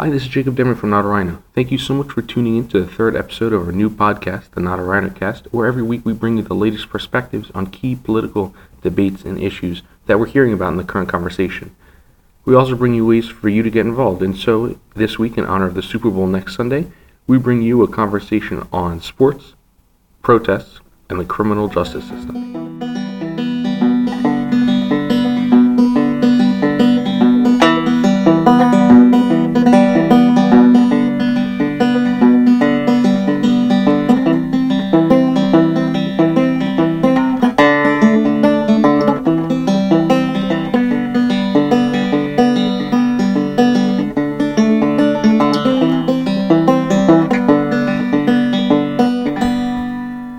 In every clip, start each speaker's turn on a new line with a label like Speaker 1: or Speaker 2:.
Speaker 1: Hi, this is Jacob Demmer from Not a Rhino. Thank you so much for tuning in to the third episode of our new podcast, the Not a Rhino Cast, where every week we bring you the latest perspectives on key political debates and issues that we're hearing about in the current conversation. We also bring you ways for you to get involved, and so this week, in honor of the Super Bowl next Sunday, we bring you a conversation on sports, protests, and the criminal justice system.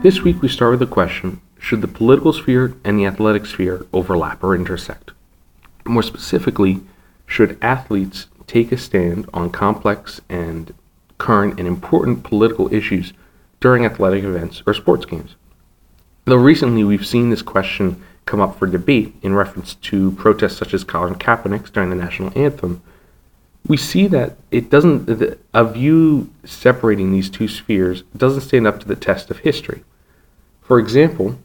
Speaker 1: This week we start with the question Should the political sphere and the athletic sphere overlap or intersect? More specifically, should athletes take a stand on complex and current and important political issues during athletic events or sports games? Though recently we've seen this question come up for debate in reference to protests such as Colin Kaepernick's during the national anthem, we see that it doesn't a view separating these two spheres doesn't stand up to the test of history. For example,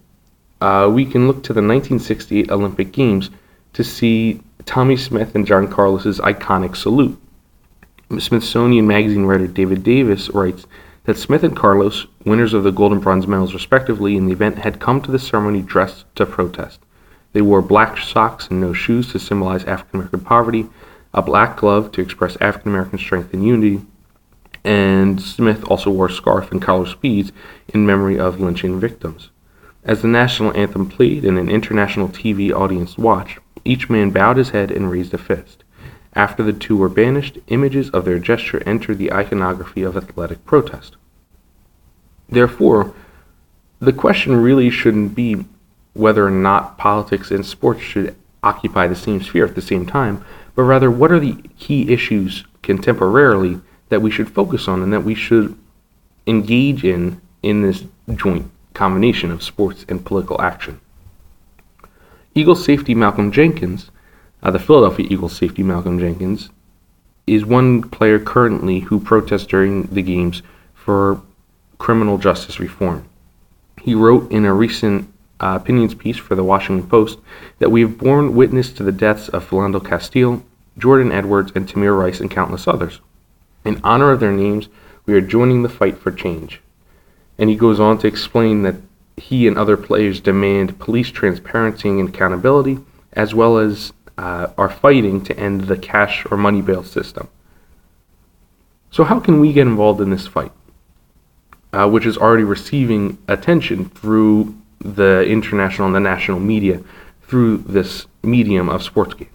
Speaker 1: uh, we can look to the 1968 Olympic Games to see Tommie Smith and John Carlos's iconic salute. Smithsonian Magazine writer David Davis writes that Smith and Carlos, winners of the gold and bronze medals respectively in the event, had come to the ceremony dressed to protest. They wore black socks and no shoes to symbolize African American poverty, a black glove to express African American strength and unity, and Smith also wore a scarf and collar beads in memory of lynching victims. As the national anthem played and an international TV audience watched, each man bowed his head and raised a fist. After the two were banished, images of their gesture entered the iconography of athletic protest. Therefore, the question really shouldn't be whether or not politics and sports should occupy the same sphere at the same time, but rather what are the key issues contemporarily that we should focus on and that we should engage in in this joint combination of sports and political action. Eagles safety Malcolm Jenkins, uh, the Philadelphia Eagles safety Malcolm Jenkins, is one player currently who protests during the games for criminal justice reform. He wrote in a recent uh, opinions piece for the Washington Post that we have borne witness to the deaths of Philando Castile, Jordan Edwards, and Tamir Rice, and countless others. In honor of their names, we are joining the fight for change. And he goes on to explain that he and other players demand police transparency and accountability, as well as uh, are fighting to end the cash or money bail system. So, how can we get involved in this fight, uh, which is already receiving attention through the international and the national media through this medium of sports games?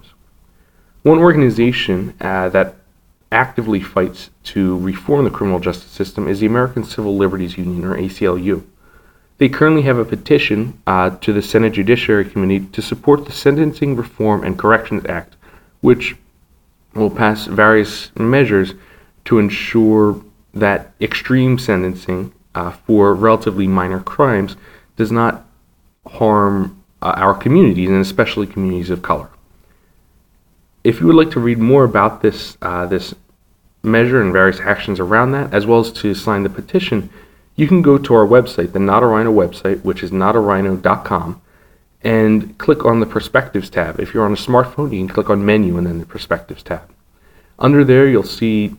Speaker 1: One organization uh, that actively fights to reform the criminal justice system is the American Civil Liberties Union, or ACLU. They currently have a petition uh, to the Senate Judiciary Committee to support the Sentencing Reform and Corrections Act, which will pass various measures to ensure that extreme sentencing uh, for relatively minor crimes does not harm uh, our communities, and especially communities of color if you would like to read more about this uh, this measure and various actions around that, as well as to sign the petition, you can go to our website, the Not a Rhino website, which is notarhino.com, and click on the Perspectives tab. If you're on a smartphone, you can click on Menu and then the Perspectives tab. Under there, you'll see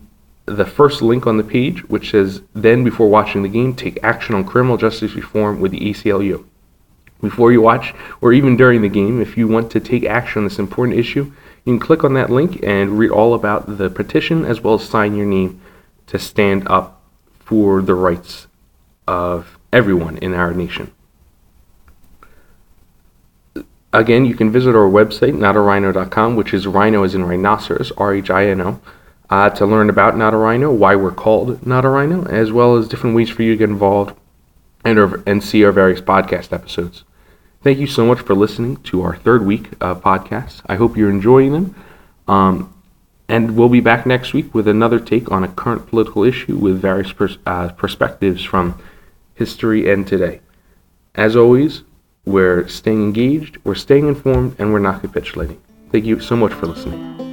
Speaker 1: the first link on the page, which says, Then, before watching the game, take action on criminal justice reform with the ACLU. Before you watch, or even during the game, if you want to take action on this important issue, you can click on that link and read all about the petition as well as sign your name to stand up for the rights of everyone in our nation. Again, you can visit our website, notarhino.com, which is rhino as in rhinoceros, R H I N O, uh, to learn about Not a Rhino, why we're called Not a Rhino, as well as different ways for you to get involved and, and see our various podcast episodes. Thank you so much for listening to our third week of podcasts. I hope you're enjoying them. Um, and we'll be back next week with another take on a current political issue with various pers- uh, perspectives from history and today. As always, we're staying engaged, we're staying informed, and we're not capitulating. Thank you so much for listening.